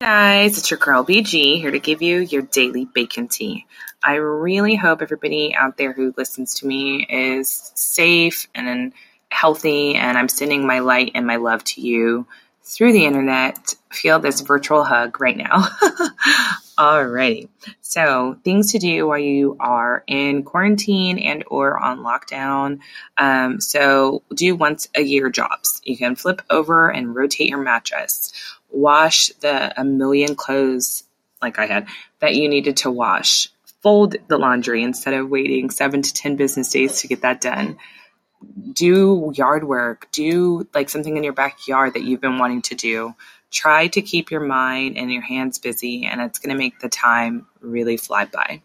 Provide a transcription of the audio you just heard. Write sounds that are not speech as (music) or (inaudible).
guys, it's your girl BG here to give you your daily bacon tea. I really hope everybody out there who listens to me is safe and healthy, and I'm sending my light and my love to you through the internet. Feel this virtual hug right now. (laughs) Alrighty. So things to do while you are in quarantine and or on lockdown. Um, so do once a year jobs. You can flip over and rotate your mattress wash the a million clothes like I had that you needed to wash. Fold the laundry instead of waiting seven to 10 business days to get that done. Do yard work, do like something in your backyard that you've been wanting to do. Try to keep your mind and your hands busy, and it's going to make the time really fly by.